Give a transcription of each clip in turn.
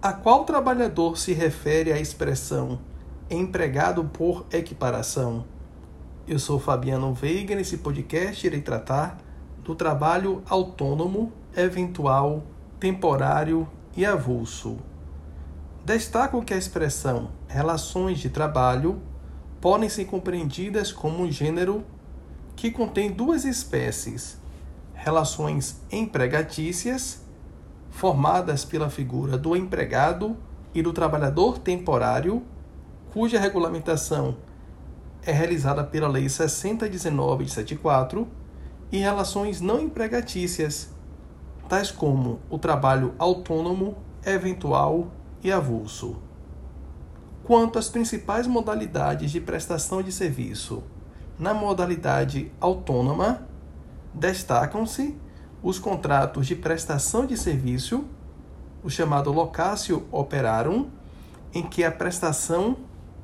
A qual trabalhador se refere a expressão empregado por equiparação? Eu sou Fabiano Veiga, nesse podcast irei tratar do trabalho autônomo, eventual, temporário e avulso. Destaco que a expressão relações de trabalho podem ser compreendidas como um gênero que contém duas espécies: relações empregatícias formadas pela figura do empregado e do trabalhador temporário, cuja regulamentação é realizada pela Lei 6019 de 74, e relações não empregatícias, tais como o trabalho autônomo, eventual e avulso. Quanto às principais modalidades de prestação de serviço, na modalidade autônoma, destacam-se os contratos de prestação de serviço, o chamado locatio operarum, em que a prestação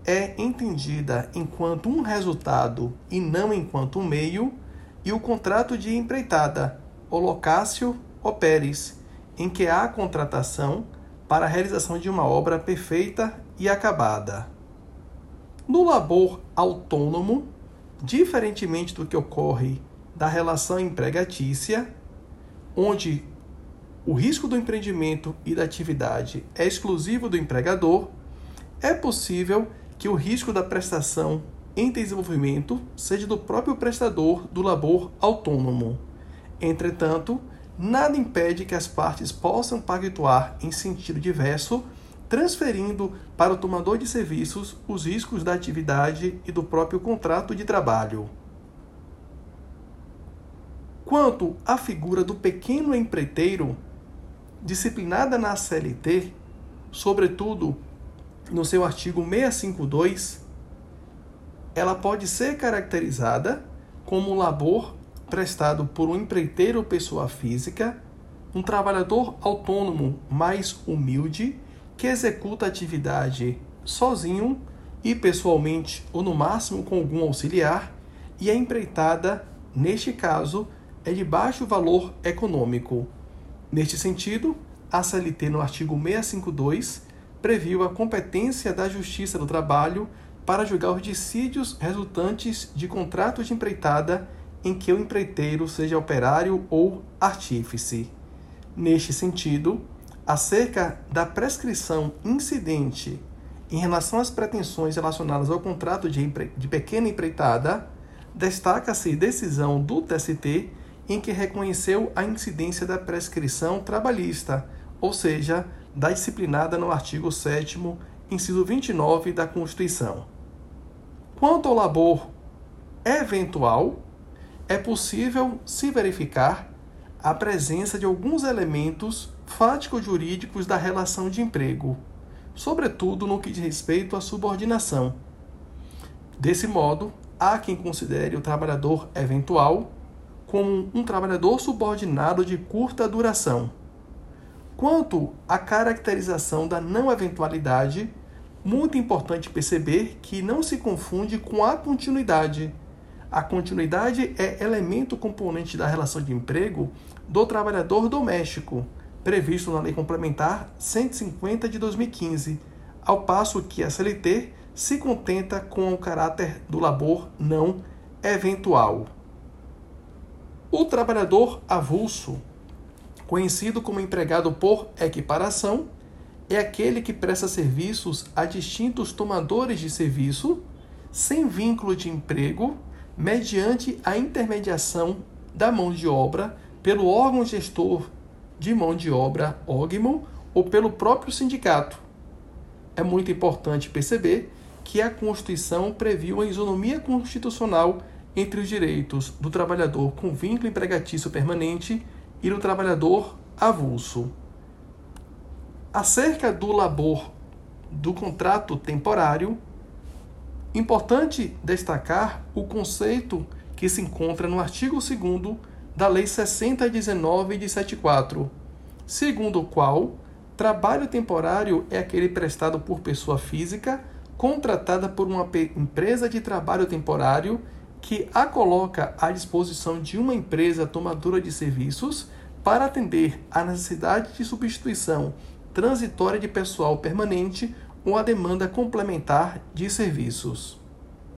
é entendida enquanto um resultado e não enquanto um meio, e o contrato de empreitada, o locatio operis, em que há contratação para a realização de uma obra perfeita e acabada. No labor autônomo, diferentemente do que ocorre da relação empregatícia, onde o risco do empreendimento e da atividade é exclusivo do empregador, é possível que o risco da prestação em desenvolvimento seja do próprio prestador do labor autônomo. Entretanto, nada impede que as partes possam pactuar em sentido diverso, transferindo para o tomador de serviços os riscos da atividade e do próprio contrato de trabalho. Quanto à figura do pequeno empreiteiro, disciplinada na CLT, sobretudo no seu artigo 652, ela pode ser caracterizada como labor prestado por um empreiteiro ou pessoa física, um trabalhador autônomo mais humilde que executa atividade sozinho e pessoalmente ou no máximo com algum auxiliar, e a empreitada, neste caso, é de baixo valor econômico. Neste sentido, a CLT, no artigo 652, previu a competência da Justiça do Trabalho para julgar os dissídios resultantes de contratos de empreitada em que o empreiteiro seja operário ou artífice. Neste sentido, acerca da prescrição incidente em relação às pretensões relacionadas ao contrato de, empre... de pequena empreitada, destaca-se decisão do TST em que reconheceu a incidência da prescrição trabalhista, ou seja, da disciplinada no artigo 7 inciso 29 da Constituição. Quanto ao labor eventual, é possível se verificar a presença de alguns elementos fático-jurídicos da relação de emprego, sobretudo no que diz respeito à subordinação. Desse modo, há quem considere o trabalhador eventual como um trabalhador subordinado de curta duração. Quanto à caracterização da não eventualidade, muito importante perceber que não se confunde com a continuidade. A continuidade é elemento componente da relação de emprego do trabalhador doméstico, previsto na Lei Complementar 150 de 2015, ao passo que a CLT se contenta com o caráter do labor não eventual. O trabalhador avulso, conhecido como empregado por equiparação, é aquele que presta serviços a distintos tomadores de serviço, sem vínculo de emprego, mediante a intermediação da mão de obra pelo órgão gestor de mão de obra OGMO ou pelo próprio sindicato. É muito importante perceber que a Constituição previu a isonomia constitucional entre os direitos do trabalhador com vínculo empregatício permanente e do trabalhador avulso. Acerca do labor do contrato temporário, importante destacar o conceito que se encontra no artigo 2 da Lei 6019 de 74, segundo o qual trabalho temporário é aquele prestado por pessoa física contratada por uma empresa de trabalho temporário que a coloca à disposição de uma empresa tomadora de serviços para atender à necessidade de substituição transitória de pessoal permanente ou a demanda complementar de serviços.